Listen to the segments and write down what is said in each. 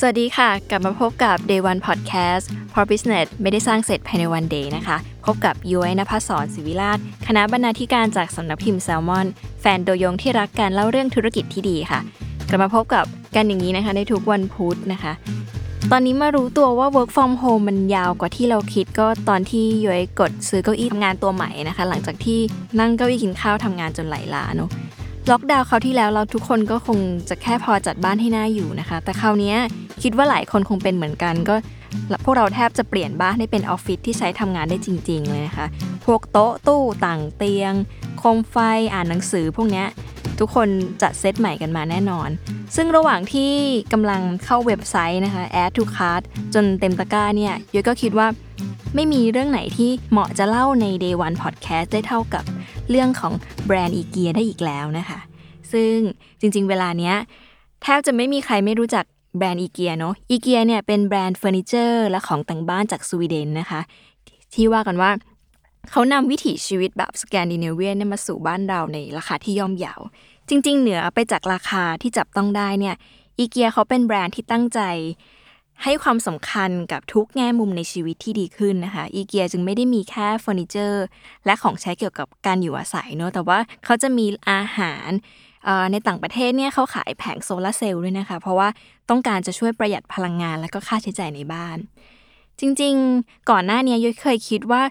สวัสดีค่ะ กลับมาพบกับ Day One Podcast เพราะ Business ไม่ได้สร้างเสร็จภายในวัน day นะคะ พบกับย้อยนภศรศิวิราช คณะบรรณาธิการจากสำนักพิมพ์แซลมอน แฟนตัวยงที่รักการเล่าเรื่องธุรกิจที่ดีค่ะ กลับมาพบกับกันอย่างนี้นะคะในทุกวันพุธนะคะ ตอนนี้มารู้ตัวว่า work from home มันยาวกว่าที่เราคิดก็ตอนที่ย้อยกดซื้อเก้าอี้ทำงานตัวใหม่นะคะ หลังจากที่นั่งเก้าอี้กินข้าวทำงานจนไหลล้าเนอะ ล็อกดาวน์คราวที่แล้วเราทุกคนก็คงจะแค่พอจัดบ้านให้หน่าอยู่นะคะ แต่คราวนี้คิดว่าหลายคนคงเป็นเหมือนกัน ก็พวกเราแทบจะเปลี่ยนบ้านให้เป็นออฟฟิศที่ใช้ทำงานได้จริง ๆ เลยนะคะ พวกโต๊ะตู้ตั่งเตียงโคมไฟอ่านหนังสือพวกนี้ทุกคนจัดเซตใหม่กันมาแน่นอน ซึ่งระหว่างที่กำลังเข้าเว็บไซต์นะคะ add to cart จนเต็มตะกร้าเนี่ยยุ้ยก็คิดว่าไม่มีเรื่องไหนที่เหมาะจะเล่าใน day one podcast ได้เท่ากับ เรื่องของแบรนด์อีเกียได้อีกแล้วนะคะ ซึ่งจริงๆ เวลาเนี้ยแทบจะไม่มีใครไม่รู้จักแบรนด์อีเกียเนาะอีเกียเนี่ยเป็นแบรนด์เฟอร์นิเจอร์และของแต่งบ้านจากสวีเดนนะคะ ที่ว่ากันว่าเขานำวิถีชีวิตแบบสแกนดิเนเวียนเนี่ยมาสู่บ้านเราในราคาที่ย่อมเยาวจริง ๆ เหนือไปจากราคาที่จับต้องได้เนี่ยอีเกียเขาเป็นแบรนด์ที่ตั้งใจ ให้ความสำคัญกับทุกแง่มุมในชีวิตที่ดีขึ้นนะคะอีเกียจึงไม่ได้มีแค่เฟอร์นิเจอร์ และของใช้เกี่ยวกับการอยู่อาศัยเนอะแต่ว่าเขาจะมีอาหารในต่างประเทศเนี่ยเขาขายแผงโซลาร์เซลล์ด้วยนะคะ เพราะว่าต้องการจะช่วยประหยัดพลังงานและก็ค่าใช้จ่ายในบ้าน จริงๆ ก่อนหน้านี้ยุ้ยเคยคิดว่า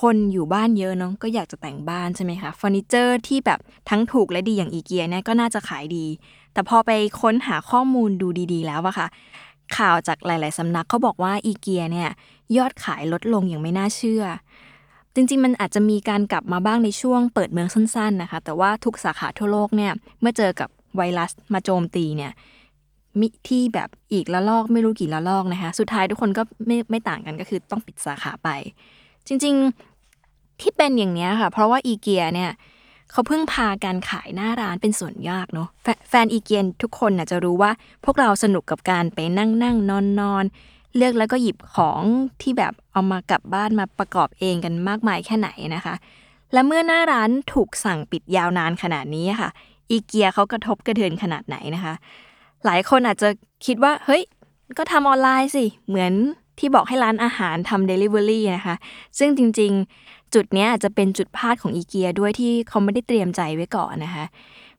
คนอยู่บ้านเยอะเนาะก็อยากจะแต่งบ้านใช่ไหมคะเฟอร์นิเจอร์ที่แบบทั้งถูกและดีอย่างอีเกียเนี่ยก็น่าจะขายดี แต่พอไปค้นหาข้อมูลดูดีๆ แล้วอะค่ะ ข่าวจากหลาย ๆ สำนักเขาบอกว่าอีเกียเนี่ยยอดขายลดลงอย่างไม่น่าเชื่อ จริง ๆ มันอาจจะมีการกลับมาบ้างในช่วงเปิดเมืองสั้น ๆ นะคะ แต่ว่าทุกสาขาทั่วโลกเนี่ยเมื่อเจอกับไวรัสมาโจมตีเนี่ยมิที่แบบอีกละลอกไม่รู้กี่ละลอกนะคะ สุดท้ายทุกคนก็ไม่ไม่ต่างกันก็คือต้องปิดสาขาไป จริง ๆ ที่เป็นอย่างนี้ค่ะ เพราะว่าอีเกียเนี่ย เขาเพิ่งพาการขายหน้าร้านเป็นส่วนยากเนาะแฟนอีเกียนทุกคนน่ะจะรู้ว่าพวกเราสนุกกับการไปนั่งนั่งนอนนอนเลือกแล้วก็หยิบของที่แบบเอามากลับบ้านมาประกอบเองกันมากมายแค่ไหนนะคะ และเมื่อหน้าร้านถูกสั่งปิดยาวนานขนาดนี้ค่ะอีเกียเขากระทบกระเทือนขนาดไหนนะคะ หลายคนอาจจะคิดว่าเฮ้ยก็ทำออนไลน์สิ เหมือนที่บอกให้ร้านอาหารทำเดลิเวอรี่นะคะ ซึ่งจริงๆ จุดนี้อาจจะเป็นจุดพลาดของอีเกียด้วยที่เขาไม่ได้เตรียมใจไว้ก่อนนะคะ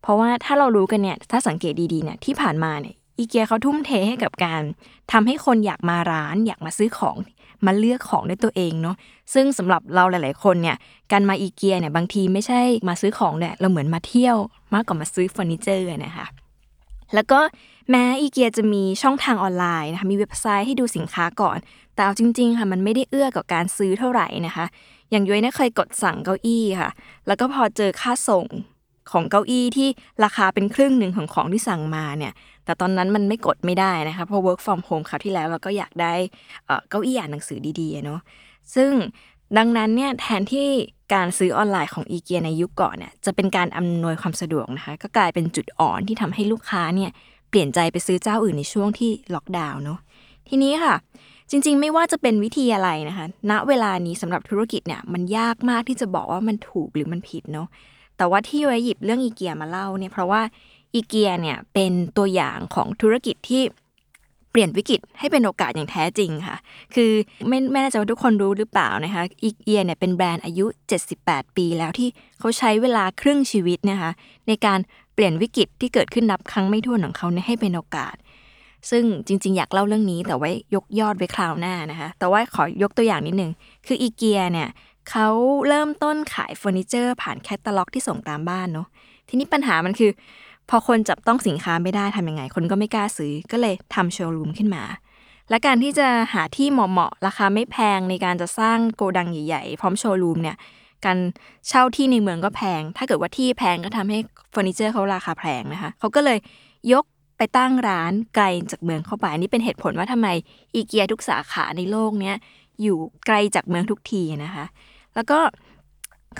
เพราะว่าถ้าเรารู้กันเนี่ยถ้าสังเกตดีๆเนี่ยที่ผ่านมาเนี่ยอีเกียเขาทุ่มเทให้กับการทำให้คนอยากมาร้าน อยากมาซื้อของมาเลือกของด้วยตัวเองเนาะซึ่งสำหรับเราหลาย ๆ คนเนี่ยการมาอีเกียเนี่ยบางทีไม่ใช่มาซื้อของเนี่ยเราเหมือนมาเที่ยวมากกว่ามาซื้อเฟอร์นิเจอร์นะคะแล้วก็แม้อีเกียจะมีช่องทางออนไลน์นะคะมีเว็บไซต์ให้ดูสินค้าก่อน แต่เอาจริง ๆ ค่ะมันไม่ได้เอื้อกับการซื้อเท่าไหร่นะคะ อย่างยุ้ยเนี่ยเคยกดสั่งเก้าอี้ค่ะ แล้วก็พอเจอค่าส่งของเก้าอี้ที่ราคาเป็นครึ่งหนึ่งของของที่สั่งมาเนี่ย แต่ตอนนั้นมันไม่กดไม่ได้นะคะ เพราะ work from home คราวที่แล้วเราก็อยากได้เก้าอี้อ่านหนังสือดีๆเนาะ ซึ่งดังนั้นเนี่ยแทนที่การซื้อออนไลน์ของอีเกียในยุคก่อนเนี่ยจะเป็นการอำนวยความสะดวกนะคะ ก็กลายเป็นจุดอ่อนที่ทำให้ลูกค้าเนี่ยเปลี่ยนใจไปซื้อเจ้าอื่นในช่วงที่ล็อกดาวน์เนาะ ทีนี้ค่ะ จริงๆ ไม่ว่าจะเป็นวิธีอะไรนะคะ ณ เวลานี้สำหรับธุรกิจเนี่ยมันยากมากที่จะบอกว่ามันถูกหรือมันผิดเนาะ แต่ว่าที่ไว้หยิบเรื่องอีเกียมาเล่าเนี่ยเพราะว่าอีเกียเนี่ยเป็นตัวอย่างของธุรกิจที่เปลี่ยนวิกฤตให้เป็นโอกาสอย่างแท้จริงค่ะ คือไม่ไม่แน่ใจว่าทุกคนรู้หรือเปล่านะคะ อีเกียเนี่ยเป็นแบรนด์อายุ 78 ปีแล้วที่เขาใช้เวลาครึ่งชีวิตนะคะในการเปลี่ยนวิกฤตที่เกิดขึ้นนับครั้งไม่ถ้วนของเขาให้เป็นโอกาส ซึ่งจริง ๆ อยากเล่าเรื่องนี้แต่ไว้ยกยอดไว้คราวหน้านะคะ แต่ว่าขอยกตัวอย่างนิดนึง คืออีเกียเนี่ยเขาเริ่มต้นขายเฟอร์นิเจอร์ ผ่านแคตตาล็อกที่ส่งตามบ้านเนาะ ทีนี้ปัญหามันคือ พอคนจับต้องสินค้าไม่ได้ทำยังไง คนก็ไม่กล้าซื้อ ก็เลยทำโชว์รูมขึ้นมา และการที่จะหาที่เหมาะๆ ราคาไม่แพงในการจะสร้างโกดังใหญ่ๆ พร้อมโชว์รูมเนี่ย การเช่าที่ในเมืองก็แพง ถ้าเกิดว่าที่แพงก็ทำให้เฟอร์นิเจอร์เขาราคาแพงนะคะ เขาก็เลยยก ไปตั้งร้านไกลจากเมืองเข้าไปอันนี้เป็นเหตุผลว่าทำไมอีเกียทุกสาขาในโลกเนี้ยอยู่ไกลจากเมืองทุกทีนะคะ แล้วก็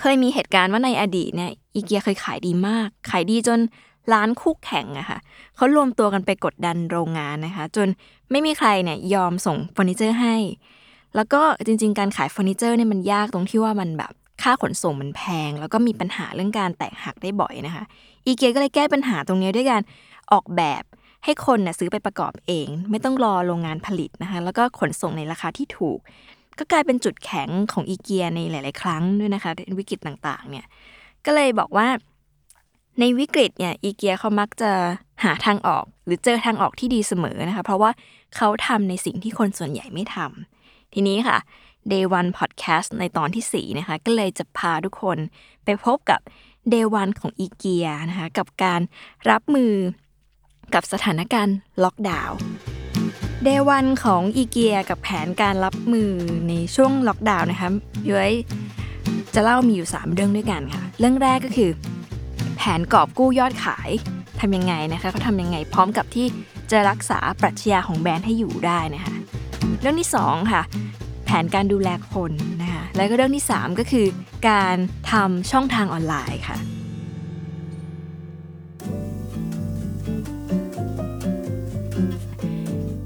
เคยมีเหตุการณ์ว่าในอดีตเนี่ยอีเกียเคยขายดีมาก ขายดีจนร้านคู่แข่งอะค่ะเขารวมตัวกันไปกดดันโรงงานนะคะ จนไม่มีใครเนี่ยยอมส่งเฟอร์นิเจอร์ให้ แล้วก็จริง ๆ การขายเฟอร์นิเจอร์เนี่ยมันยากตรงที่ว่ามันแบบค่าขนส่งมันแพง แล้วก็มีปัญหาเรื่องการแตกหักได้บ่อยนะคะ อีเกียก็เลยแก้ปัญหาตรงนี้ด้วยการออกแบบ ให้คนน่ะซื้อไปประกอบเอง ไม่ต้องรอโรงงานผลิตนะคะ แล้วก็ขนส่งในราคาที่ถูก ก็กลายเป็นจุดแข็งของอีเกียในหลาย ๆ ครั้งด้วยนะคะในวิกฤตต่างๆ เนี่ย ก็เลยบอกว่าในวิกฤตเนี่ยอีเกียเขามักจะหาทางออก หรือเจอทางออกที่ดีเสมอนะคะ เพราะว่าเขาทำในสิ่งที่คนส่วนใหญ่ไม่ทำทีนี้ค่ะ Day One Podcast ในตอนที่ 4 นะคะ ก็เลยจะพาทุกคนไปพบกับ Day One ของอีเกียนะคะ กับการรับมือ กับสถานการณ์ล็อกดาวน์ Day One ของอีเกียกับแผนการรับมือในช่วงล็อกดาวน์นะคะยุ้ยจะเล่ามีอยู่ 3 เรื่องด้วยกันค่ะ เรื่องแรกก็คือ แผนกอบกู้ยอดขายทำยังไงนะคะเขาทำยังไงพร้อมกับที่จะรักษาปรัชญาของแบรนด์ให้อยู่ได้นะคะเรื่องที่ 2 ค่ะ แผนการดูแลคนนะคะแล้วก็เรื่องที่ 3 ก็คือ การทำช่องทางออนไลน์ค่ะ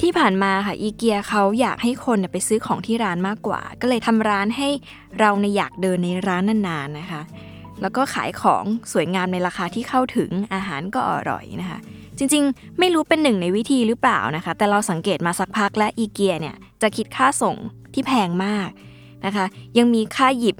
ที่ผ่านมาค่ะอีเกียเขาอยากให้คนไปซื้อของที่ร้านมากกว่า ก็เลยทำร้านให้เราในอยากเดินในร้านนานๆนะคะ แล้วก็ขายของสวยงามในราคาที่เข้าถึงอาหารก็อร่อยนะคะ จริงๆ ไม่รู้เป็นหนึ่งในวิธีหรือเปล่านะคะ แต่เราสังเกตมาสักพักและอีเกียเนี่ยจะคิดค่าส่งที่แพงมากนะคะ ยังมีค่าหยิบ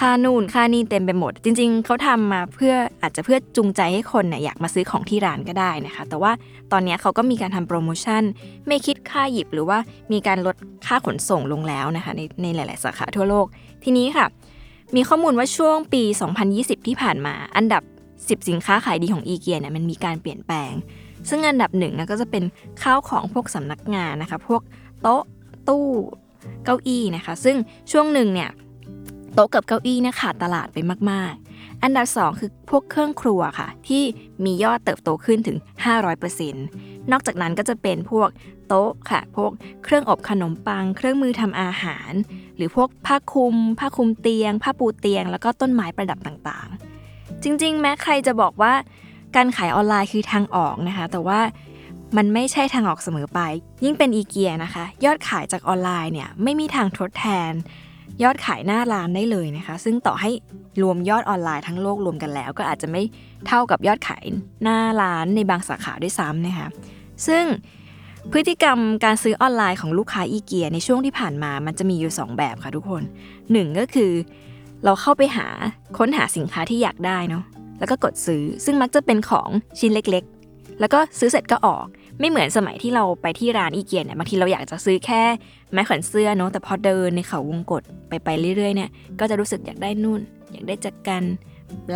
ค่านู่นค่านี่เต็มไปหมด จริง ๆเขาทำมาเพื่ออาจจะเพื่อจูงใจให้คนเนี่ยอยากมาซื้อของที่ร้านก็ได้นะคะ แต่ว่าตอนนี้เขาก็มีการทำโปรโมชั่น ไม่คิดค่าหยิบหรือว่ามีการลดค่าขนส่งลงแล้วนะคะในในหลาย ๆ สาขาทั่วโลก ทีนี้ค่ะ มีข้อมูลว่าช่วงปี 2020 ที่ผ่านมา อันดับ 10 สินค้าขายดีของอีเกียเนี่ยมันมีการเปลี่ยนแปลง ซึ่งอันดับหนึ่งนะก็จะเป็นข้าวของพวกสำนักงานนะคะ พวกโต๊ะตู้เก้าอี้นะคะ ซึ่งช่วงหนึ่งเนี่ย โต๊ะกับเก้าอี้เนี่ยขาดตลาดไปมาก ๆ อันดับ 2 คือพวกเครื่องครัวค่ะ ที่มียอดเติบโตขึ้นถึง 500%นอกจากนั้นก็จะเป็นพวกโต๊ะค่ะ พวกเครื่องอบขนมปัง เครื่องมือทำอาหาร หรือพวกผ้าคลุม ผ้าคลุมเตียง ผ้าปูเตียง แล้วก็ต้นไม้ประดับต่างๆ จริง ๆ แม้ใครจะบอกว่าการขายออนไลน์คือทางออกนะคะ แต่ว่ามันไม่ใช่ทางออกเสมอไป ยิ่งเป็นอีเกียนะคะ ยอดขายจากออนไลน์เนี่ยไม่มีทางทดแทน ยอดขายหน้าร้านได้เลยนะคะ ซึ่งต่อให้รวมยอดออนไลน์ทั้งโลกรวมกันแล้ว ก็อาจจะไม่เท่ากับยอดขายหน้าร้านในบางสาขาด้วยซ้ำนะคะซึ่งพฤติกรรมการซื้อออนไลน์ของลูกค้าอีเกียในช่วงที่ผ่านมามันจะมีอยู่ 2 แบบค่ะทุกคน 1 ก็คือ เราเข้าไปหาค้นหาสินค้าที่อยากได้เนาะแล้วก็กดซื้อซึ่งมักจะเป็นของชิ้นเล็ก แล้วก็ซื้อเสร็จก็ออก ไม่เหมือนสมัยที่เราไปที่ร้านอีเกียเนี่ยบางทีเราอยากจะซื้อแค่ไม้แขวนเสื้อเนาะแต่พอเดินในเขาวงกฏไปไปเรื่อยๆเนี่ยก็จะรู้สึกอยากได้นู่น อยากได้จักกัน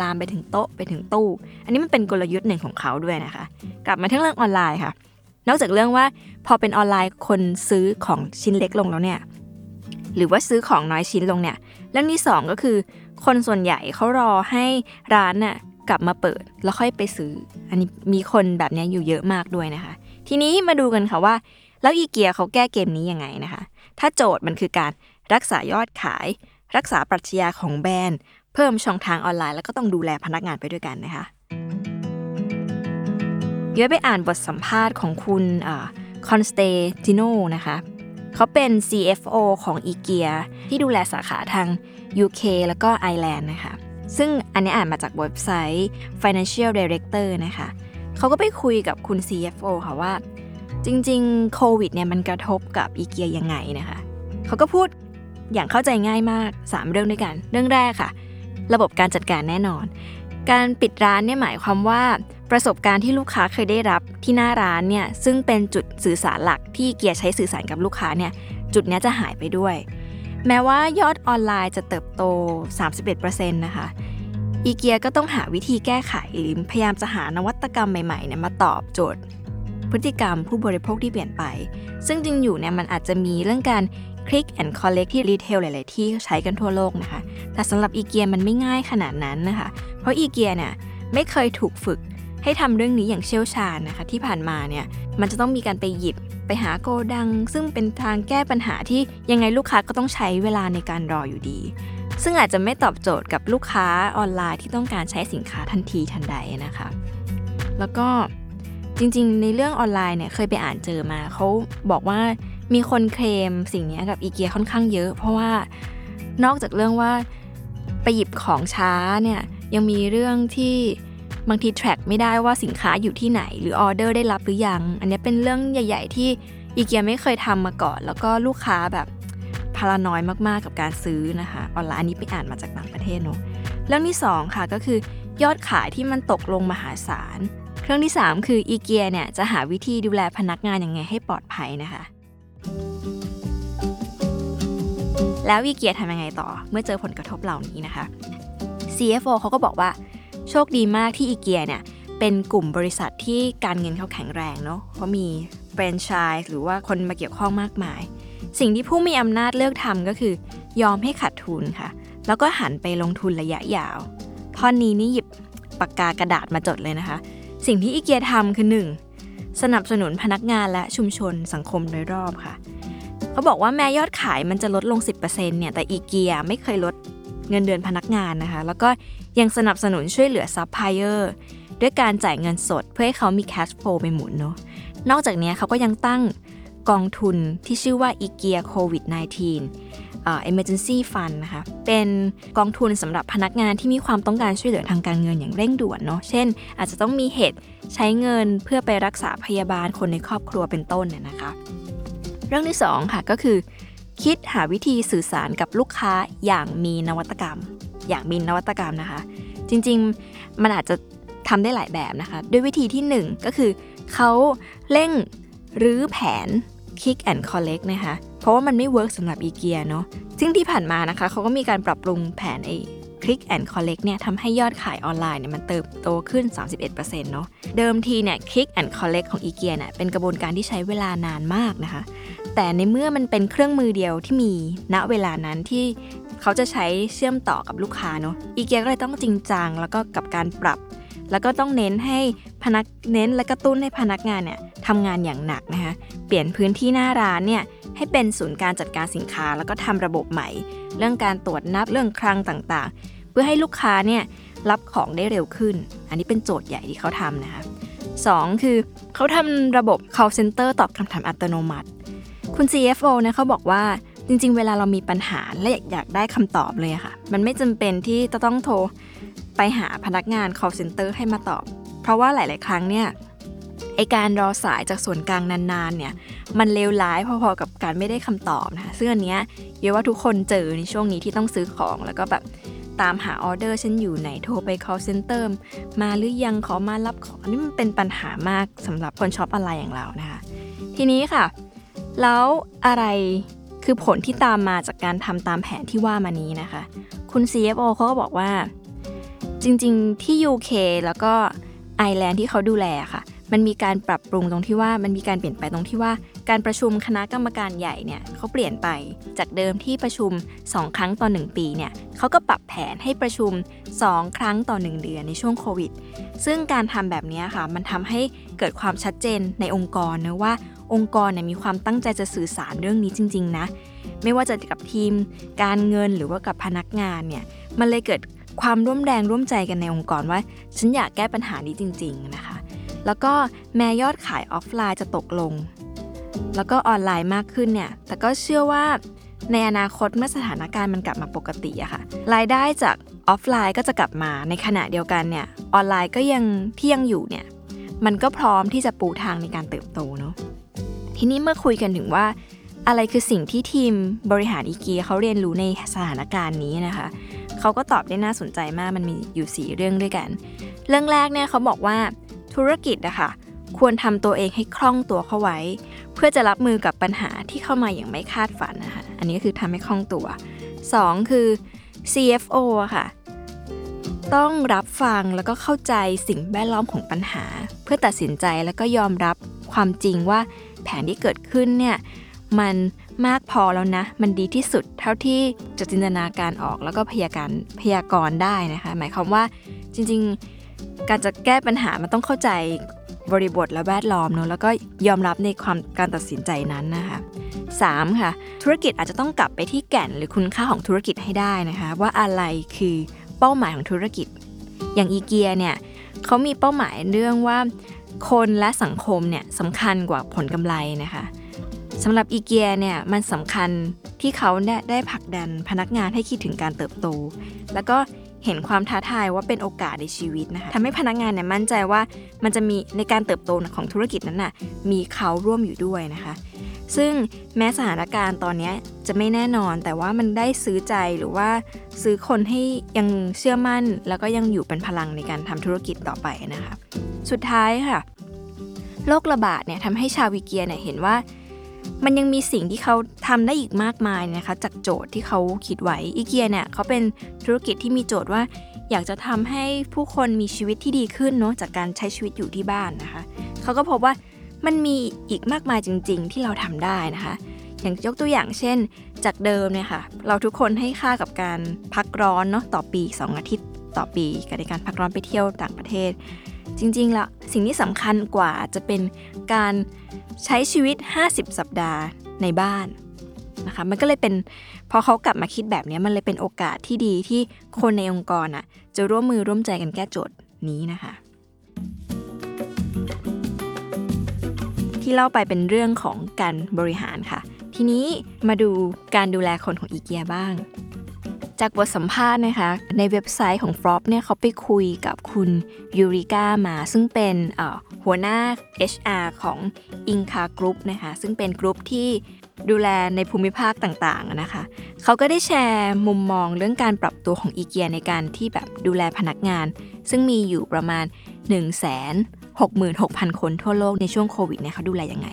ลามไปถึงโต๊ะไปถึงตู้ อันนี้มันเป็นกลยุทธ์หนึ่งของเขาด้วยนะคะ กลับมาที่เรื่องออนไลน์ค่ะ นอกจากเรื่องว่าพอเป็นออนไลน์คนซื้อของชิ้นเล็กลงแล้วเนี่ยหรือว่าซื้อของน้อยชิ้นลงเนี่ยเรื่องที่ 2 ก็คือ คนส่วนใหญ่เขารอให้ร้านน่ะ กลับมาเปิดแล้วค่อยไปซื้อ อันนี้มีคนแบบนี้อยู่เยอะมากด้วยนะคะ ทีนี้มาดูกันค่ะว่า แล้วอีเกียเขาแก้เกมนี้ยังไงนะคะ ถ้าโจทย์มันคือการรักษายอดขาย รักษาปรัชญาของแบรนด์ เพิ่มช่องทางออนไลน์ แล้วก็ต้องดูแลพนักงานไปด้วยกันนะคะยุ้ยไปอ่านบทสัมภาษณ์ของคุณคอนสเตติโนนะคะเขาเป็น CFO ของอีเกียที่ดูแลสาขาทาง UK แล้วก็ไอร์แลนด์นะคะ ซึ่งอันนี้อ่านมาจากเว็บไซต์ Financial Director นะคะเขาก็ไปคุยกับคุณ CFO ค่ะว่า จริงๆโควิดเนี่ยมันกระทบกับอีเกียยังไงนะคะเขาก็พูดอย่างเข้าใจง่ายมาก 3 เรื่องด้วยกัน เรื่องแรกค่ะ ระบบการจัดการแน่นอน การปิดร้านเนี่ยหมายความว่าประสบการณ์ที่ลูกค้าเคยได้รับที่หน้าร้านเนี่ยซึ่งเป็นจุดสื่อสารหลักที่เกียร์ใช้สื่อสารกับลูกค้าเนี่ยจุดนี้จะหายไปด้วย แม้ว่ายอดออนไลน์จะเติบโต 31%นะคะอีเกียก็ต้องหาวิธีแก้ไขหรือพยายามจะหานวัตกรรมใหม่ๆเนี่ยมาตอบโจทย์ พฤติกรรมผู้บริโภคที่เปลี่ยนไป ซึ่งจริงอยู่เนี่ยมันอาจจะมีเรื่องการ click and collect ที่ retail หลาย ๆ ที่ใช้กันทั่วโลกนะคะ แต่สำหรับอีเกียมันไม่ง่ายขนาดนั้นนะคะ เพราะอีเกียเนี่ยไม่เคยถูกฝึก ให้ทำเรื่องนี้อย่างเชี่ยวชาญนะคะ ที่ผ่านมาเนี่ยมันจะต้องมีการไปหยิบไปหาโกดัง ซึ่งเป็นทางแก้ปัญหาที่ยังไงลูกค้าก็ต้องใช้เวลาในการรออยู่ดี ซึ่งอาจจะไม่ตอบโจทย์กับลูกค้าออนไลน์ที่ต้องการใช้สินค้าทันทีทันใดนะคะ แล้วก็จริงๆ ในเรื่องออนไลน์เนี่ยเคยไปอ่านเจอมาเขาบอกว่ามีคนเคลมสิ่งนี้กับอีเกียค่อนข้างเยอะ เพราะว่านอกจากเรื่องว่าไปหยิบของช้าเนี่ยยังมีเรื่องที่ บางที track ไม่ได้ว่าสินค้าอยู่ที่ไหน หรือออเดอร์ได้รับหรือยัง อันนี้เป็นเรื่องใหญ่ ๆ ที่อีเกียไม่เคยทำมาก่อน แล้วก็ลูกค้าแบบพารานอยมากๆกับการซื้อนะคะออนไลน์อันนี้ไปอ่านมาจากต่างประเทศเนาะเรื่องที่ 2 ค่ะก็คือยอดขายที่มันตกลงมหาศาลเรื่องที่ 3 คืออีเกียเนี่ยจะหาวิธีดูแลพนักงานยังไงให้ปลอดภัยนะคะ แล้วอีเกียทำยังไงต่อเมื่อเจอผลกระทบเหล่านี้นะคะ CFO เขาก็บอกว่า โชคดีมากที่อีเกียเนี่ยเป็นกลุ่มบริษัทที่การเงินเขาแข็งแรงเนาะเพราะมีแฟรนไชส์หรือว่าคนมาเกี่ยวข้องมากมาย สิ่งที่ผู้มีอำนาจเลือกทำก็คือยอมให้ขาดทุนค่ะ แล้วก็หันไปลงทุนระยะยาว ท่อนนี้นี่หยิบปากกากระดาษมาจดเลยนะคะ สิ่งที่อีเกียทำคือ 1. สนับสนุนพนักงานและชุมชนสังคมโดยรอบค่ะ เขาบอกว่าแม้ยอดขายมันจะลดลง 10%เนี่ยแต่อีเกียไม่เคยลดเงินเดือนพนักงานนะคะ แล้วก็ ยังสนับสนุนช่วยเหลือซัพพลายเออร์ด้วยการจ่ายเงินสดเพื่อให้เขามีแคชโฟลไปหมุนเนาะนอกจากนี้เขาก็ยังตั้งกองทุนที่ชื่อว่าอีเกียโควิด -19 uh, emergency fund นะคะ เป็นกองทุนสำหรับพนักงานที่มีความต้องการช่วยเหลือทางการเงินอย่างเร่งด่วนเนาะ เช่น อาจจะต้องมีเหตุใช้เงินเพื่อไปรักษาพยาบาลคนในครอบครัวเป็นต้นเนี่ยนะคะ เรื่องที่ 2 ค่ะก็คือ คิดหาวิธีสื่อสารกับลูกค้าอย่างมีนวัตกรรม อย่างมีนวัตกรรมนะคะ จริงๆมันอาจจะทำได้หลายแบบนะคะ ด้วยวิธีที่ 1 ก็คือเขาเร่งรื้อแผน Click and Collect นะคะ เพราะว่ามันไม่เวิร์กสำหรับอีเกียเนาะซึ่งที่ผ่านมานะคะเขาก็มีการปรับปรุงแผนไอ้ Click and Collect เนี่ยทำให้ยอดขายออนไลน์เนี่ยมันเติบโตขึ้น 31%เนาะเดิมทีเนี่ย Click and Collect ของอีเกียเนี่ยเป็นกระบวนการที่ใช้เวลานานมากนะคะ แต่ในเมื่อมันเป็นเครื่องมือเดียวที่มีณเวลานั้นที่ เขาจะใช้เชื่อมต่อกับลูกค้าเนาะอีเกียก็เลยต้องจริงจังแล้วก็กับการปรับ แล้วก็ต้องเน้นให้พนักเน้นและกระตุ้นให้พนักงานเนี่ยทำงานอย่างหนักนะคะเปลี่ยนพื้นที่หน้าร้านเนี่ยให้เป็นศูนย์การจัดการสินค้า แล้วก็ทำระบบใหม่ เรื่องการตรวจนับเรื่องคลังต่างๆ เพื่อให้ลูกค้าเนี่ยรับของได้เร็วขึ้น อันนี้เป็นโจทย์ใหญ่ที่เขาทำนะคะสองคือเขาทำระบบ call center ตอบคำถามอัตโนมัติ คุณ CFO เนี่ยเขาบอกว่า จริง ๆ เวลาเรามีปัญหาและอยากได้คำตอบเลยค่ะ มันไม่จำเป็นที่จะต้องโทรไปหาพนักงาน call center ให้มาตอบ เพราะว่าหลาย ๆ ครั้งเนี่ยไอ้การรอสายจากส่วนกลางนาน ๆ เนี่ย มันเลวร้ายพอ ๆ กับการไม่ได้คำตอบนะคะซึ่งอันเนี้ยยุ้ยว่าทุกคนเจอในช่วงนี้ที่ต้องซื้อของแล้วก็แบบตามหาออเดอร์ฉันอยู่ไหนโทรไป call center มาหรือยังขอมารับของนี่มันเป็นปัญหามากสำหรับคนช็อปออนไลน์อย่างเรานะคะ ทีนี้ค่ะ แล้วอะไร คือผลที่ตามมาจากการทำตามแผนที่ว่ามานี้นะคะ คุณ CFO เขาก็บอกว่า จริงๆที่ UK แล้วก็ไอร์แลนด์ที่เขาดูแลค่ะ มันมีการปรับปรุงตรงที่ว่ามันมีการเปลี่ยนไปตรงที่ว่า การประชุมคณะกรรมการใหญ่เนี่ยเขาเปลี่ยนไปจากเดิมที่ประชุม 2 ครั้งต่อ 1 ปีเนี่ยเขาก็ปรับแผนให้ประชุม 2 ครั้งต่อ 1 เดือนในช่วงโควิด ซึ่งการทำแบบนี้ค่ะ มันทำให้เกิดความชัดเจนในองค์กรนะว่า องค์กรเนี่ยมีความตั้งใจจะสื่อสารเรื่องนี้จริง ๆ นะ ไม่ว่าจะกับทีม การเงินหรือว่ากับพนักงานเนี่ยมันเลยเกิดความร่วมแรงร่วมใจกันในองค์กรว่า ฉันอยากแก้ปัญหานี้จริง ๆ นะคะ แล้วก็แม้ยอดขายออฟไลน์จะตกลง แล้วก็ออนไลน์มากขึ้นเนี่ย แต่ก็เชื่อว่าในอนาคตเมื่อสถานการณ์มันกลับมาปกติอะค่ะ รายได้จากออฟไลน์ก็จะกลับมาในขณะเดียวกันเนี่ย ออนไลน์ก็ยังที่ยังอยู่เนี่ย มันก็พร้อมที่จะปูทางในการเติบโตเนาะ ทีนี้เมื่อคุยกันถึงว่า อะไรคือสิ่งที่ทีมบริหารอีเกียเขาเรียนรู้ในสถานการณ์นี้นะคะเขาก็ตอบได้น่าสนใจมากมันมีอยู่ 4 เรื่องด้วยกัน เรื่องแรกเนี่ยเขาบอกว่าธุรกิจอะคะ่ะควรทำตัวเองให้คล่องตัวเข้าไว้ เพื่อจะรับมือกับปัญหาที่เข้ามาอย่างไม่คาดฝันนะคะอันนี้ก็คือทำให้คล่องตัว 2 คือ CFO อะค่ะ ต้องรับฟังแล้วก็เข้าใจสิ่งแวดล้อมของปัญหา เพื่อตัดสินใจแล้วก็ยอมรับความจริงว่า แผนที่เกิดขึ้นเนี่ยมันมากพอแล้วนะ มันดีที่สุดเท่าที่จะจินตนาการออกแล้วก็พยาการพยากรณ์ได้นะคะ หมายความว่าจริงๆ การจะแก้ปัญหามันต้องเข้าใจบริบทและแวดล้อมเนอะแล้วก็ยอมรับในความการตัดสินใจนั้นนะคะ 3. ค่ะ ธุรกิจอาจจะต้องกลับไปที่แก่นหรือคุณค่าของธุรกิจให้ได้นะคะ ว่าอะไรคือเป้าหมายของธุรกิจ อย่างอีเกียเนี่ยเขามีเป้าหมายเรื่องว่า คนและสังคมเนี่ยสำคัญกว่าผลกำไรนะคะสำหรับอีเกียเนี่ยมันสำคัญที่เขาได้ผลักดันพนักงานให้คิดถึงการเติบโต แล้วก็ เห็นความท้าทายว่าเป็นโอกาสในชีวิตนะคะทำให้พนักงานเนี่ยมั่นใจว่ามันจะมีในการเติบโตของธุรกิจนั้นน่ะมีเขาร่วมอยู่ด้วยนะคะ ซึ่งแม้สถานการณ์ตอนนี้จะไม่แน่นอน แต่ว่ามันได้ซื้อใจหรือว่าซื้อคนให้ยังเชื่อมั่น แล้วก็ยังอยู่เป็นพลังในการทำธุรกิจต่อไปนะคะ สุดท้ายค่ะโรคระบาดเนี่ยทำให้ชาววิเกียเนี่ยเห็นว่า มันยังมีสิ่งที่เขาทำได้อีกมากมายนะคะ จากโจทย์ที่เขาคิดไว้อีเกียเนี่ยเขาเป็นธุรกิจที่มีโจทย์ว่า อยากจะทำให้ผู้คนมีชีวิตที่ดีขึ้นเนาะจากการใช้ชีวิตอยู่ที่บ้านนะคะเขาก็พบว่ามันมีอีกมากมายจริง ๆ ที่เราทำได้นะคะ อย่างยกตัวอย่างเช่น จากเดิมเนี่ยค่ะเราทุกคนให้ค่ากับการพักร้อนเนาะต่อปี 2 อาทิตย์ต่อปีกับในการพักร้อนไปเที่ยวต่างประเทศ จริงๆแล้วสิ่งที่สำคัญกว่าจะเป็นการใช้ชีวิต 50 สัปดาห์ในบ้านนะคะมันก็เลยเป็นพอเขากลับมาคิดแบบนี้มันเลยเป็นโอกาสที่ดีที่คนในองค์กรอะจะร่วมมือร่วมใจกันแก้โจทย์นี้นะคะ ที่เล่าไปเป็นเรื่องของการบริหารค่ะ ทีนี้มาดูการดูแลคนของอีเกียบ้าง จากบทสัมภาษณ์นะคะ ในเว็บไซต์ของฟรอปเนี่ยเขาไปคุยกับคุณยูริก้ามา ซึ่งเป็นหัวหน้า HR ของ Inca Group นะคะ ซึ่งเป็นกลุ่มที่ดูแลในภูมิภาคต่างๆนะคะ เขาก็ได้แชร์มุมมองเรื่องการปรับตัวของอีเกียในการที่แบบดูแลพนักงาน ซึ่งมีอยู่ประมาณ 1 6 6 0 0 0 คนทั่วโลกในช่วงโควิดเนี่ยเขาดูแลยังไง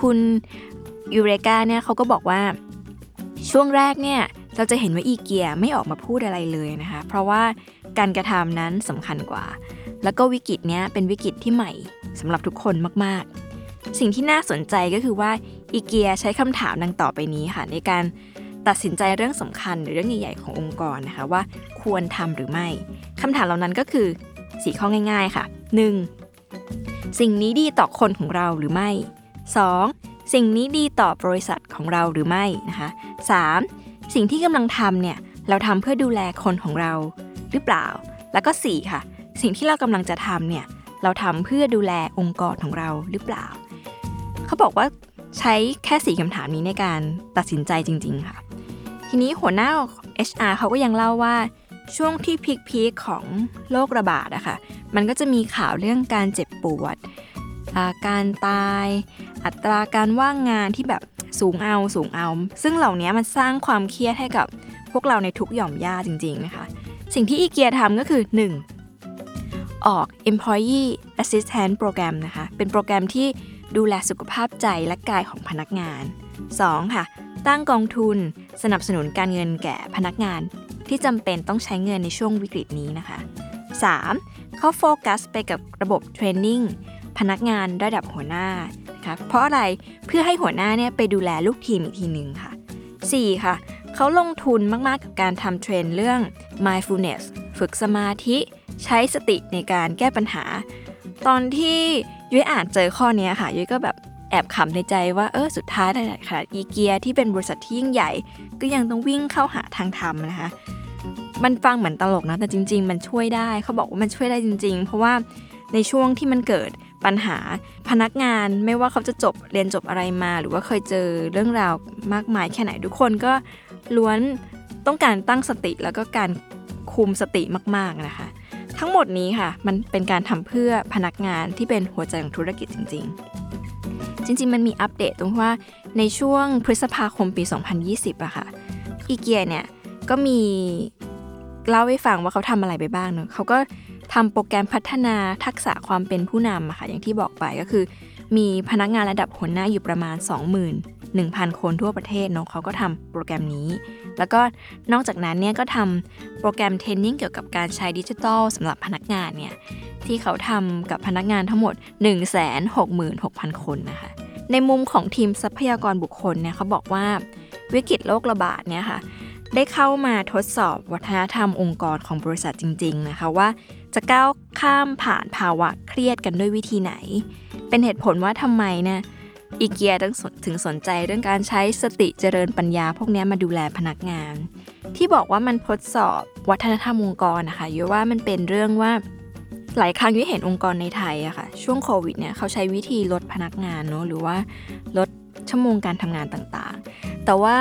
คุณยูเรกาเนี่ยเขาก็บอกว่าช่วงแรกเนี่ย เราจะเห็นว่าอีเกียไม่ออกมาพูดอะไรเลยนะคะ เพราะว่าการกระทำนั้นสำคัญกว่า แล้วก็วิกฤตเนี้ยเป็นวิกฤตที่ใหม่สำหรับทุกคนมากๆ สิ่งที่น่าสนใจก็คือว่าอีเกียใช้คำถามดังต่อไปนี้ค่ะ ในการตัดสินใจเรื่องสำคัญหรือเรื่องใหญ่ๆขององค์กรนะคะว่าควรทำหรือไม่คำถามเหล่านั้นก็คือสีข้อง่ายๆค่ะ 1. สิ่งนี้ดีต่อคนของเราหรือไม่ 2. สิ่งนี้ดีต่อบริษัทของเราหรือไม่นะคะ 3. สิ่งที่กำลังทำเนี่ยเราทำเพื่อดูแลคนของเราหรือเปล่า แล้วก็ 4 ค่ะ สิ่งที่เรากำลังจะทำเนี่ยเราทำเพื่อดูแลองค์กรของเราหรือเปล่า เขาบอกว่าใช้แค่สี่คำถามนี้ในการตัดสินใจจริง ๆ ค่ะ ทีนี้หัวหน้า HR เขาก็ยังเล่าว่าช่วงที่พีคๆของโรคระบาดอะค่ะ มันก็จะมีข่าวเรื่องการเจ็บปวด การตาย อัตราการว่างงานที่แบบ สูงเอาสูงเอา ซึ่งเหล่านี้มันสร้างความเครียดให้กับพวกเราในทุกหย่อมย่าจริงๆนะคะ สิ่งที่อีเกียทำก็คือ 1. ออก employee assistance program นะคะ เป็นโปรแกรมที่ดูแลสุขภาพใจและกายของพนักงาน 2. ค่ะ ตั้งกองทุนสนับสนุนการเงินแก่พนักงาน ที่จำเป็นต้องใช้เงินในช่วงวิกฤตนี้นะคะ 3. เขาโฟกัสไปกับระบบเทรนนิ่ง พนักงานระดับหัวหน้านะคะเพราะอะไรเพื่อให้หัวหน้าเนี่ยไปดูแลลูกทีมอีกทีหนึ่งค่ะ 4. ค่ะเขาลงทุนมาก ๆ กับการทำเทรนเรื่อง mindfulness ฝึกสมาธิใช้สติในการแก้ปัญหา ตอนที่ยุ้ยอ่านเจอข้อนี้ค่ะยุ้ยก็แบบแอบขำในใจว่าเออสุดท้ายในขนาดอีเกียที่เป็นบริษัทที่ยิ่งใหญ่ ก็ยังต้องวิ่งเข้าหาทางธรรมนะคะ มันฟังเหมือนตลกนะแต่จริง ๆ มันช่วยได้เขาบอกว่ามันช่วยได้จริง ๆ เพราะว่าในช่วงที่มันเกิด ปัญหาพนักงานไม่ว่าเขาจะจบเรียนจบอะไรมา หรือว่าเคยเจอเรื่องราวมากมายแค่ไหนทุกคนก็ล้วนต้องการตั้งสติแล้วก็การคุมสติมากๆนะคะ ทั้งหมดนี้ค่ะ มันเป็นการทำเพื่อพนักงานที่เป็นหัวใจของธุรกิจจริง ๆ จริง ๆ มันมีอัปเดตตรงที่ว่าในช่วงพฤษภาคมปี 2020อะค่ะอีเกียเนี่ยก็มีเล่าให้ฟังว่าเขาทำอะไรไปบ้างเนอะเขาก็ ทำโปรแกรมพัฒนาทักษะความเป็นผู้นำค่ะอย่างที่บอกไปก็คือ มีพนักงานระดับหัวหน้าอยู่ประมาณ 21,000 คนทั่วประเทศเนาะเขาก็ทำโปรแกรมนี้ แล้วก็นอกจากนั้นเนี่ยก็ทำโปรแกรมเทรนนิ่งเกี่ยวกับการใช้ดิจิทัลสำหรับพนักงานเนี่ยที่เขาทำกับพนักงานทั้งหมด 166,000 คนนะคะในมุมของทีมทรัพยากรบุคคลเนี่ยเขาบอกว่าวิกฤตโรคระบาดเนี่ยค่ะได้เข้ามาทดสอบวัฒนธรรมองค์กรของบริษัทจริง ๆ นะคะว่า จะก้าวข้ามผ่านภาวะเครียดกันด้วยวิธีไหน เป็นเหตุผลว่าทำไมนี่ยอีเกียถึงสนใจเรื่องการใช้สติเจริญปัญญา พวกนี้มาดูแลพนักงาน ที่บอกว่ามันทดสอบวัฒนธรรมองค์กรนะคะยว่ามันเป็นเรื่องว่าหลายครั้งที่เห็นองค์กรในไทยอะคะ่ะช่วงโควิดเนี่ยเขาใช้วิธีลดพนักงานเนาะหรือว่าลดชั่วโมงการทำงานต่างๆ แต่ว่า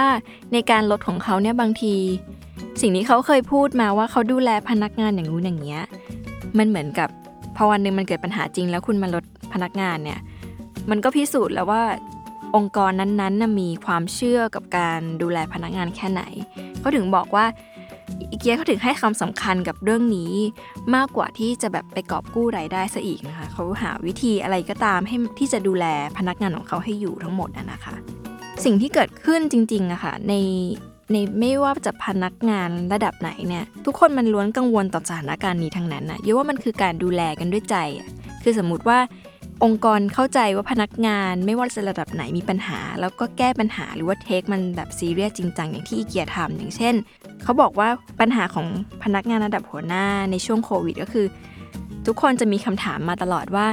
ในการลดของเขาเนี่ยบางที สิ่งที่เขาเคยพูดมาว่าเขาดูแลพนักงานอย่างนู้นอย่างเงี้ย มันเหมือนกับพอวันหนึ่งมันเกิดปัญหาจริง แล้วคุณมาลดพนักงานเนี่ย มันก็พิสูจน์แล้วว่าองค์กรนั้นๆมีความเชื่อกับการดูแลพนักงานแค่ไหน เขาถึงบอกว่าอีเกียเขาถึงให้คำสำคัญกับเรื่องนี้ มากกว่าที่จะแบบไปกอบกู้รายได้ซะอีกนะคะเขาหาวิธีอะไรก็ตามให้ที่จะดูแลพนักงานของเขาให้อยู่ทั้งหมดนะคะ สิ่งที่เกิดขึ้นจริงๆอะคะ่ะใน ในไม่ว่าจะพนักงานระดับไหนเนี่ยทุกคนมันล้วนกังวลต่อสถานการณ์นี้ทั้งนั้นนะเยอะว่ามันคือการดูแลกันด้วยใจคือสมมุติว่าองค์กรเข้าใจว่าพนักงานไม่ว่าจะระดับไหนมีปัญหา แล้วก็แก้ปัญหาหรือว่าเทคมันแบบซีเรียสจริงจังอย่างที่อีเกียทำอย่างเช่น เขาบอกว่าปัญหาของพนักงานระดับหัวหน้าในช่วงโควิดก็คือ ทุกคนจะมีคำถามมาตลอดว่า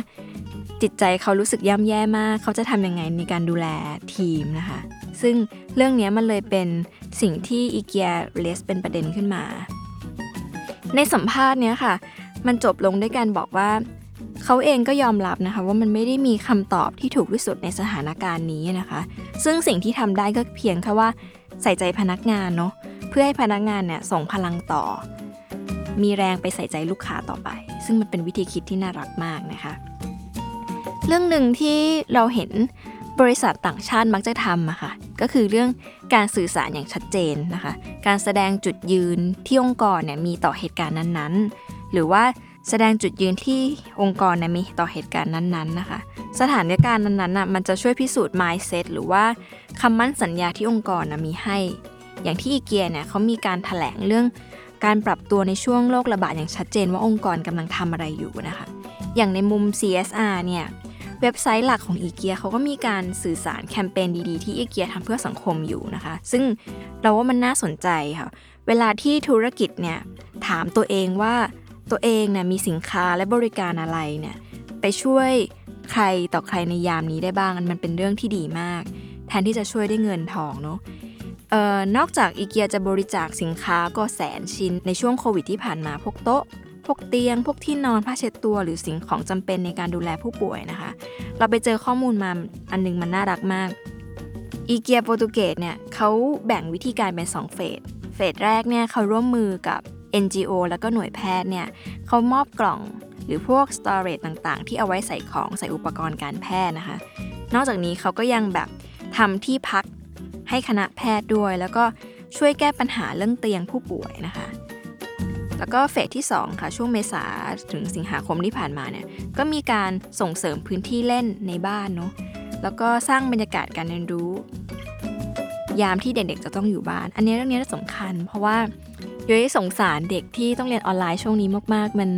จิตใจเขารู้สึกย่ำแย่มาก เขาจะทำยังไงในการดูแลทีมนะคะ ซึ่งเรื่องนี้มันเลยเป็นสิ่งที่อีเกียเลสเป็นประเด็นขึ้นมา ในสัมภาษณ์เนี้ยค่ะ มันจบลงด้วยการบอกว่า เขาเองก็ยอมรับนะคะว่ามันไม่ได้มีคำตอบที่ถูกที่สุดในสถานการณ์นี้นะคะ ซึ่งสิ่งที่ทำได้ก็เพียงแค่ว่าใส่ใจพนักงานเนาะเพื่อให้พนักงานเนี่ยส่งพลังต่อ มีแรงไปใส่ใจลูกค้าต่อไป ซึ่งมันเป็นวิธีคิดที่น่ารักมากนะคะ เรื่องหนึ่งที่เราเห็นบริษัทต่างชาติมักจะทำอะค่ะก็คือเรื่องการสื่อสารอย่างชัดเจนนะคะ การแสดงจุดยืนที่องค์กรเนี่ยมีต่อเหตุการณ์นั้นๆ หรือว่าแสดงจุดยืนที่องค์กรเนะมีต่อเหตุการณ์นั้นๆนะคะ สถานการณ์นั้นๆน่ะมันจะช่วยพิสูจน์ mindset หรือว่าคำมั่นสัญญาที่องค์กรนะมีให้ อย่างที่อีเกียเนี่ยเขามีการถแถลงเรื่องการปรับตัวในช่วงโรคระบาดอย่างชัดเจนว่าองค์กรกำลังทำอะไรอยู่นะคะ อย่างในมุม CSR เนี่ย เว็บไซต์หลักของอีเกียเขาก็มีการสื่อสารแคมเปญดีๆ ที่อีเกียทำเพื่อสังคมอยู่นะคะ ซึ่งเราว่ามันน่าสนใจค่ะ เวลาที่ธุรกิจเนี่ยถามตัวเองว่าตัวเองเนี่ยมีสินค้าและบริการอะไรเนี่ยไปช่วยใครต่อใครในยามนี้ได้บ้างมันเป็นเรื่องที่ดีมาก แทนที่จะช่วยได้เงินทองเนาะออนอกจากอีเกียจะบริจาคสินค้าก็แสนชิ้นในช่วงโควิดที่ผ่านมาพวกโต๊ะ วกเตียง พวกที่นอนผ้าเช็ดตัวหรือสิ่งของจำเป็นในการดูแลผู้ป่วยนะคะ เราไปเจอข้อมูลมาอันนึงมันน่ารักมากอีเกียโปรตุเกสเนี่ยเขาแบ่งวิธีการเป็น 2 เฟส เฟสแรกเนี่ยเขาร่วมมือกับ NGO แล้วก็หน่วยแพทย์เนี่ยเขามอบกล่องหรือพวก storage ต่างๆ ที่เอาไว้ใส่ของใส่อุปกรณ์การแพทย์นะคะ นอกจากนี้เขาก็ยังแบบทำที่พักให้คณะแพทย์ด้วย แล้วก็ช่วยแก้ปัญหาเรื่องเตียงผู้ป่วยนะคะ แล้วก็เฟสที่ 2 ค่ะ ช่วงเมษาถึงสิงหาคมที่ผ่านมาเนี่ยก็มีการส่งเสริมพื้นที่เล่นในบ้านเนาะแล้วก็สร้างบรรยากาศการเรียนรู้ ยามที่เด็กๆจะต้องอยู่บ้าน อันนี้เรื่องนี้สำคัญ เพราะว่าย้อยสงสารเด็กที่ต้องเรียนออนไลน์ช่วงนี้มากๆ มัน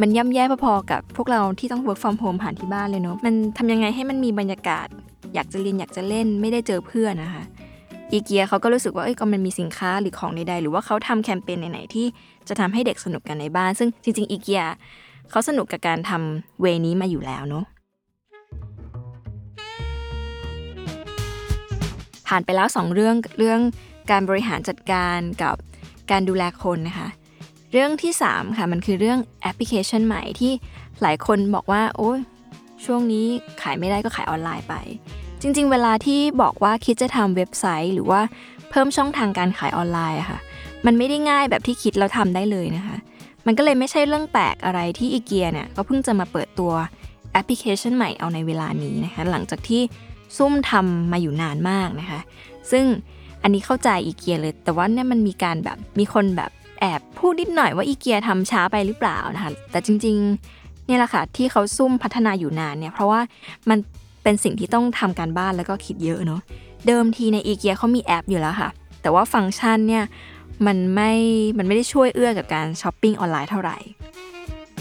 มันย่ำแย่พอๆกับพวกเราที่ต้อง work from home ผ่านที่บ้านเลยเนาะมันทำยังไงให้มันมีบรรยากาศ อยากจะเรียนอยากจะเล่นไม่ได้เจอเพื่อนนะคะ อีเกียเขาก็รู้สึกว่าเอ้ยก็มันมีสินค้าหรือของใดๆหรือว่าเขาทำแคมเปญไหนๆที่จะทำให้เด็กสนุกกันในบ้าน ซึ่งจริงๆอีเกียเขาสนุกกับการทำเวนี้มาอยู่แล้วเนาะผ่านไปแล้ว 2 เรื่องเรื่องการบริหารจัดการกับการดูแลคนนะคะ เรื่องที่ 3 ค่ะ มันคือเรื่องแอปพลิเคชันใหม่ที่หลายคนบอกว่า โอ้ช่วงนี้ขายไม่ได้ก็ขายออนไลน์ไป จริง ๆ เวลาที่บอกว่าคิดจะทำเว็บไซต์ หรือว่าเพิ่มช่องทางการขายออนไลน์อะค่ะ มันไม่ได้ง่ายแบบที่คิดแล้วทำได้เลยนะคะ มันก็เลยไม่ใช่เรื่องแปลกอะไรที่อีเกียเนี่ยก็เพิ่งจะมาเปิดตัวแอปพลิเคชันใหม่เอาในเวลานี้นะคะ หลังจากที่ซุ่มทำมาอยู่นานมากนะคะ ซึ่งอันนี้เข้าใจอีเกียเลย แต่ว่าเนี่ยมันมีการแบบมีคนแบบแอบพูดนิดหน่อยว่าอีเกียทำช้าไปหรือเปล่านะคะ แต่จริง ๆ เนี่ยแหละค่ะที่เขาซุ่มพัฒนาอยู่นานเนี่ยเพราะว่ามัน เป็นสิ่งที่ต้องทำการบ้านแล้วก็คิดเยอะเนาะเดิมทีในอีเกียเขามีแอปอยู่แล้วค่ะ แต่ว่าฟังก์ชันเนี่ยมันไม่ มันไม่ได้ช่วยเอื้อกับการช้อปปิ้งออนไลน์เท่าไหร่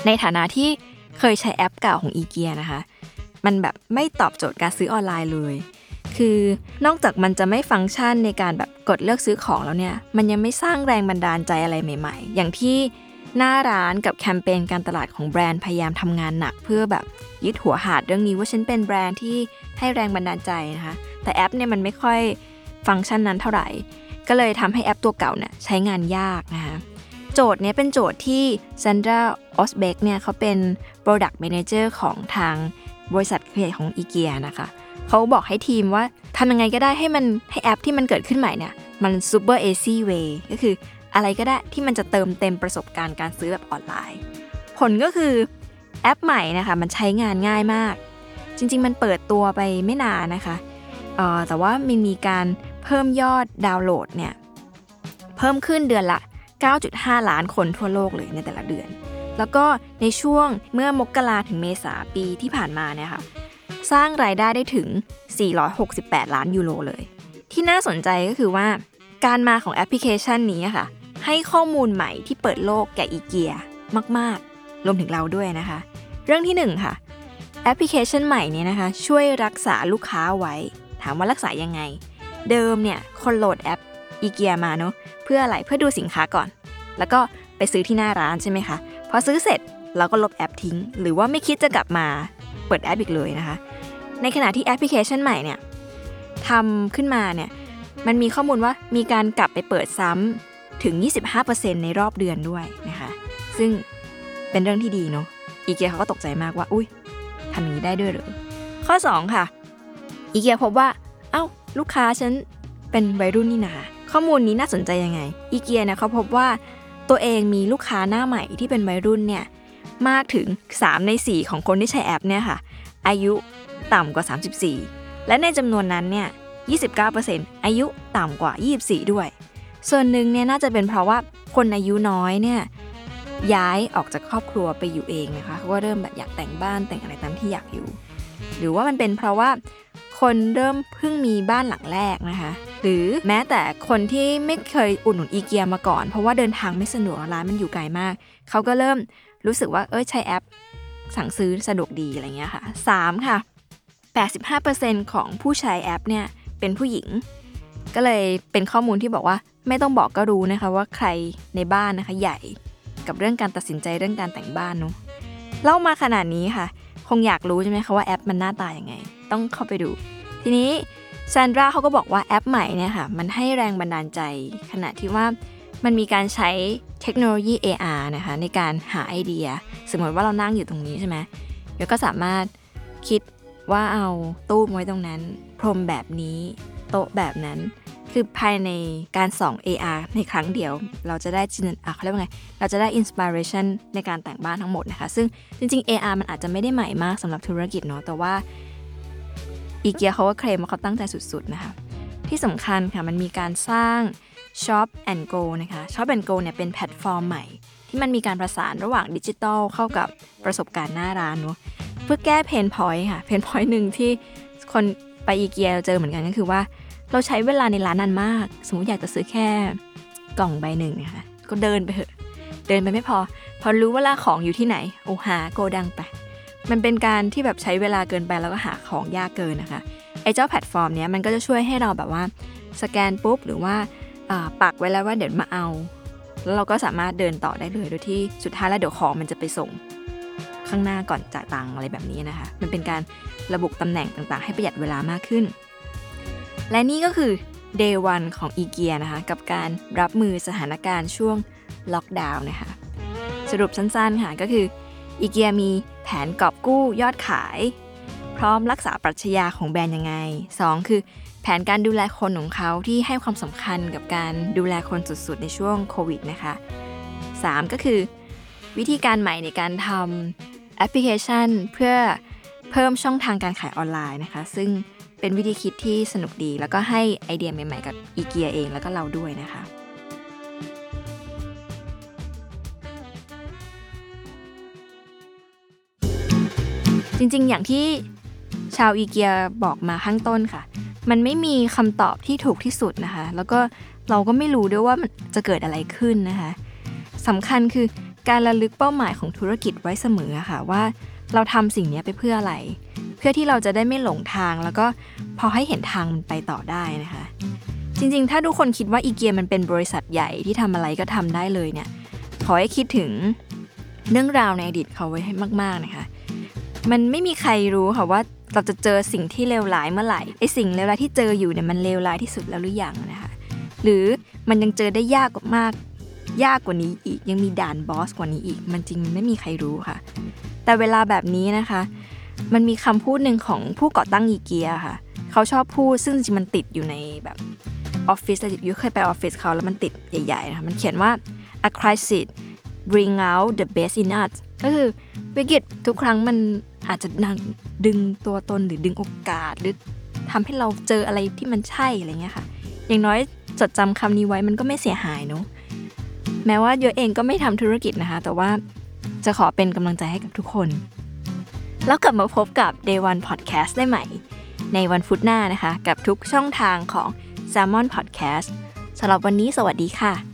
ในฐานะที่เคยใช้แอปเก่าของอีเกียนะคะ มันแบบไม่ตอบโจทย์การซื้อออนไลน์เลย คือนอกจากมันจะไม่ฟังก์ชันในการแบบกดเลือกซื้อของแล้วเนี่ย มันยังไม่สร้างแรงบันดาลใจอะไรใหม่ ๆ อย่างที่ หน้าร้านกับแคมเปญการตลาดของแบรนด์พยายามทำงานหนัก เพื่อแบบยึดหัวหาดเรื่องนี้ว่าฉันเป็นแบรนด์ที่ให้แรงบันดาลใจนะคะแต่แอปเนี่ยมันไม่ค่อยฟังก์ชันนั้นเท่าไหร่ ก็เลยทำให้แอปตัวเก่าเนี่ยใช้งานยากนะคะโจทย์เนี้ยเป็นโจทย์ที่ซันดราออสเบกเนี่ยเขาเป็น Product Manager ของทางบริษัทขยายของอีเกียนะคะเขาบอกให้ทีมว่าทำยังไงก็ได้ให้มันให้แอปที่มันเกิดขึ้นใหม่เนี่ยมัน super easy way ก็คือ อะไรก็ได้ที่มันจะเติมเต็มประสบการณ์การซื้อแบบออนไลน์ ผลก็คือแอปใหม่นะคะมันใช้งานง่ายมาก จริง ๆ มันเปิดตัวไปไม่นานนะคะออแต่ว่ามันมีการเพิ่มยอดดาวน์โหลดเนี่ยเพิ่มขึ้นเดือนละ 9.5 ล้านคนทั่วโลกเลยในแต่ละเดือน แล้วก็ในช่วงเมื่อมกราถึงเมษาปีที่ผ่านมาเนี่ยค่ะสร้างรายได้ได้ถึง 468 ล้านยูโรเลย ที่น่าสนใจก็คือว่าการมาของแอปพลิเคชันนี้ค่ะ ให้ข้อมูลใหม่ที่เปิดโลกแก่อีเกียมาก ๆ รวมถึงเราด้วยนะคะ เรื่องที่ 1 ค่ะ แอปพลิเคชันใหม่นี้นะคะ ช่วยรักษาลูกค้าไว้ ถามว่ารักษายังไง เดิมเนี่ยคนโหลดแอปอีเกียมาเนาะเพื่ออะไรเพื่อดูสินค้าก่อน แล้วก็ไปซื้อที่หน้าร้านใช่ไหมคะพอซื้อเสร็จเราก็ลบแอปทิ้ง หรือว่าไม่คิดจะกลับมาเปิดแอปอีกเลยนะคะ ในขณะที่แอปพลิเคชันใหม่เนี่ยทำขึ้นมาเนี่ยมันมีข้อมูลว่ามีการกลับไปเปิดซ้ำ ถึง 25%ในรอบเดือนด้วยนะคะ ซึ่งเป็นเรื่องที่ดีเนาะอีเกียเขาก็ตกใจมากว่า อุ้ยทำอย่างนี้ได้ด้วยหรือ ข้อ 2 ค่ะ อีเกียพบว่า เอ้า ลูกค้าฉันเป็นวัยรุ่นนี่นาข้อมูลนี้น่าสนใจยังไง อีเกียเนี่ยเขาพบว่าตัวเองมีลูกค้าหน้าใหม่ที่เป็นวัยรุ่นเนี่ยมากถึง 3 ใน 4 ของคนที่ใช้แอปเนี่ยค่ะ อายุต่ำกว่า 34 และในจำนวนนั้นเนี่ย 29%อายุต่ำกว่า 24 ด้วย ส่วนหนึ่งเนี่ยน่าจะเป็นเพราะว่าคนอายุน้อยเนี่ยย้ายออกจากครอบครัวไปอยู่เองนะคะเขาก็เริ่มแบบอยากแต่งบ้านแต่งอะไรตามที่อยากอยู่ หรือว่ามันเป็นเพราะว่าคนเริ่มเพิ่งมีบ้านหลังแรกนะคะ หรือแม้แต่คนที่ไม่เคยอุดหนุนอีเกียมาก่อน เพราะว่าเดินทางไม่สะดวกร้านมันอยู่ไกลมาก เขาก็เริ่มรู้สึกว่าเอ้ยใช้แอป สั่งซื้อสะดวกดีอะไรเงี้ยค่ะ 3 ค่ะ 85%ของผู้ใช้แอปเนี่ยเป็นผู้หญิง ก็เลยเป็นข้อมูลที่บอกว่าไม่ต้องบอกก็รู้นะคะว่าใครในบ้านนะคะใหญ่กับเรื่องการตัดสินใจเรื่องการแต่งบ้านเนาะเล่ามาขนาดนี้ค่ะ คงอยากรู้ใช่ไหมคะว่าแอปมันหน้าตาอย่างไง ต้องเข้าไปดู ทีนี้ซานดราเขาก็บอกว่าแอปใหม่เนี่ยค่ะมันให้แรงบันดาลใจ ขณะที่ว่ามันมีการใช้เทคโนโลยี AR นะคะในการหาไอเดีย สมมติว่าเรานั่งอยู่ตรงนี้ใช่ไหมเดี๋ยวก็สามารถคิดว่าเอาตู้ไว้ตรงนั้น พรมแบบนี้ โต๊ะแบบนั้น คือภายในการส่อง AR ในครั้งเดียว เราจะได้จินอะเขาเรียกว่าไง เราจะได้ inspiration ในการแต่งบ้านทั้งหมดนะคะ ซึ่งจริง ๆ AR มันอาจจะไม่ได้ใหม่มากสำหรับธุรกิจเนาะแต่ว่าอีเกียเขาก็เคลมว่าเขาตั้งใจสุดๆนะคะที่สำคัญค่ะมันมีการสร้าง Shop and Go นะคะ Shop and Go เนี่ยเป็นแพลตฟอร์มใหม่ ที่มันมีการประสานระหว่างดิจิทัลเข้ากับประสบการณ์หน้าร้านเนาะเพื่อแก้ pain point ค่ะ pain point หนึ่งที่คนไปอีเกียเจอเหมือนกันก็คือว่า เราใช้เวลาในร้านนานมาก สมมติอยากจะซื้อแค่กล่องใบหนึ่งนะคะก็เดินไปเถอะ เดินไปไม่พอ พอรู้ว่าล่าของอยู่ที่ไหน โอ้หาโกดังไป มันเป็นการที่แบบใช้เวลาเกินไปแล้วก็หาของยากเกินนะคะ ไอ้เจ้าแพลตฟอร์มเนี้ยมันก็จะช่วยให้เราแบบว่าสแกนปุ๊บหรือว่าปักไว้แล้วว่าเดี๋ยวมาเอา แล้วเราก็สามารถเดินต่อได้เลยโดยที่สุดท้ายแล้วเดี๋ยวของมันจะไปส่งข้างหน้าก่อนจ่ายตังอะไรแบบนี้นะคะ มันเป็นการระบุตำแหน่งต่างๆ ให้ประหยัดเวลามากขึ้น และนี่ก็คือ day one ของอีเกียนะคะ กับการรับมือสถานการณ์ช่วงล็อกดาวน์นะคะ สรุปสั้นๆค่ะก็คืออีเกียมีแผนกอบกู้ยอดขาย พร้อมรักษาปรัชญาของแบรนด์ยังไง 2 คือ แผนการดูแลคนของเขาที่ให้ความสำคัญกับการดูแลคนสุดๆ ในช่วงโควิดนะคะ 3 ก็คือ วิธีการใหม่ในการทำแอปพลิเคชันเพื่อเพิ่มช่องทางการขายออนไลน์นะคะ ซึ่ง เป็นวิธีคิดที่สนุกดี แล้วก็ให้ไอเดียใหม่ ๆ กับอีเกียเองแล้วก็เราด้วยนะคะจริงๆ อย่างที่ชาวอีเกียบอกมาข้างต้นค่ะ มันไม่มีคำตอบที่ถูกที่สุดนะคะ แล้วก็เราก็ไม่รู้ด้วยว่ามันจะเกิดอะไรขึ้นนะคะสำคัญคือการระลึกเป้าหมายของธุรกิจไว้เสมอค่ะว่า เราทำสิ่งนี้ไปเพื่ออะไร เพื่อที่เราจะได้ไม่หลงทาง แล้วก็พอให้เห็นทางมันไปต่อได้นะคะ จริงๆ ถ้าทุกคนคิดว่าอีเกียมันเป็นบริษัทใหญ่ที่ทำอะไรก็ทำได้เลยเนี่ยขอให้คิดถึงเรื่องราวในอดีตเขาไว้ให้มาก ๆนะคะ มันไม่มีใครรู้ค่ะว่าเราจะเจอสิ่งที่เลวร้ายเมื่อไหร่ไอสิ่งเลวร้ายที่เจออยู่เนี่ยมันเลวร้ายที่สุดแล้วหรือยังนะคะหรือมันยังเจอได้ยากกว่ามากยากกว่านี้อีกยังมีด่านบอสกว่านี้อีก มันจริงไม่มีใครรู้ค่ะ แต่เวลาแบบนี้นะคะ มันมีคำพูดหนึ่งของผู้ก่อตั้งอีเกียค่ะ เขาชอบพูดซึ่งจริงมันติดอยู่ในแบบออฟฟิศยุเคยไปออฟฟิศเขาแล้วมันติดใหญ่ๆนะคะมันเขียนว่า a crisis bring out the best in us ก็คือวิกฤตทุกครั้งมันอาจจะดึงตัวตนหรือดึงโอกาส หรือทำให้เราเจออะไรที่มันใช่อะไรเงี้ยค่ะ อย่างน้อยจดจำคำนี้ไว้มันก็ไม่เสียหายเนาะแม้ว่าโยเองก็ไม่ทำธุรกิจนะคะ แต่ว่าจะขอเป็นกำลังใจให้กับทุกคน แล้วกลับมาพบกับ Day One Podcast ได้ใหม่ ในวันพุธหน้านะคะ กับทุกช่องทางของ Salmon Podcast สำหรับวันนี้สวัสดีค่ะ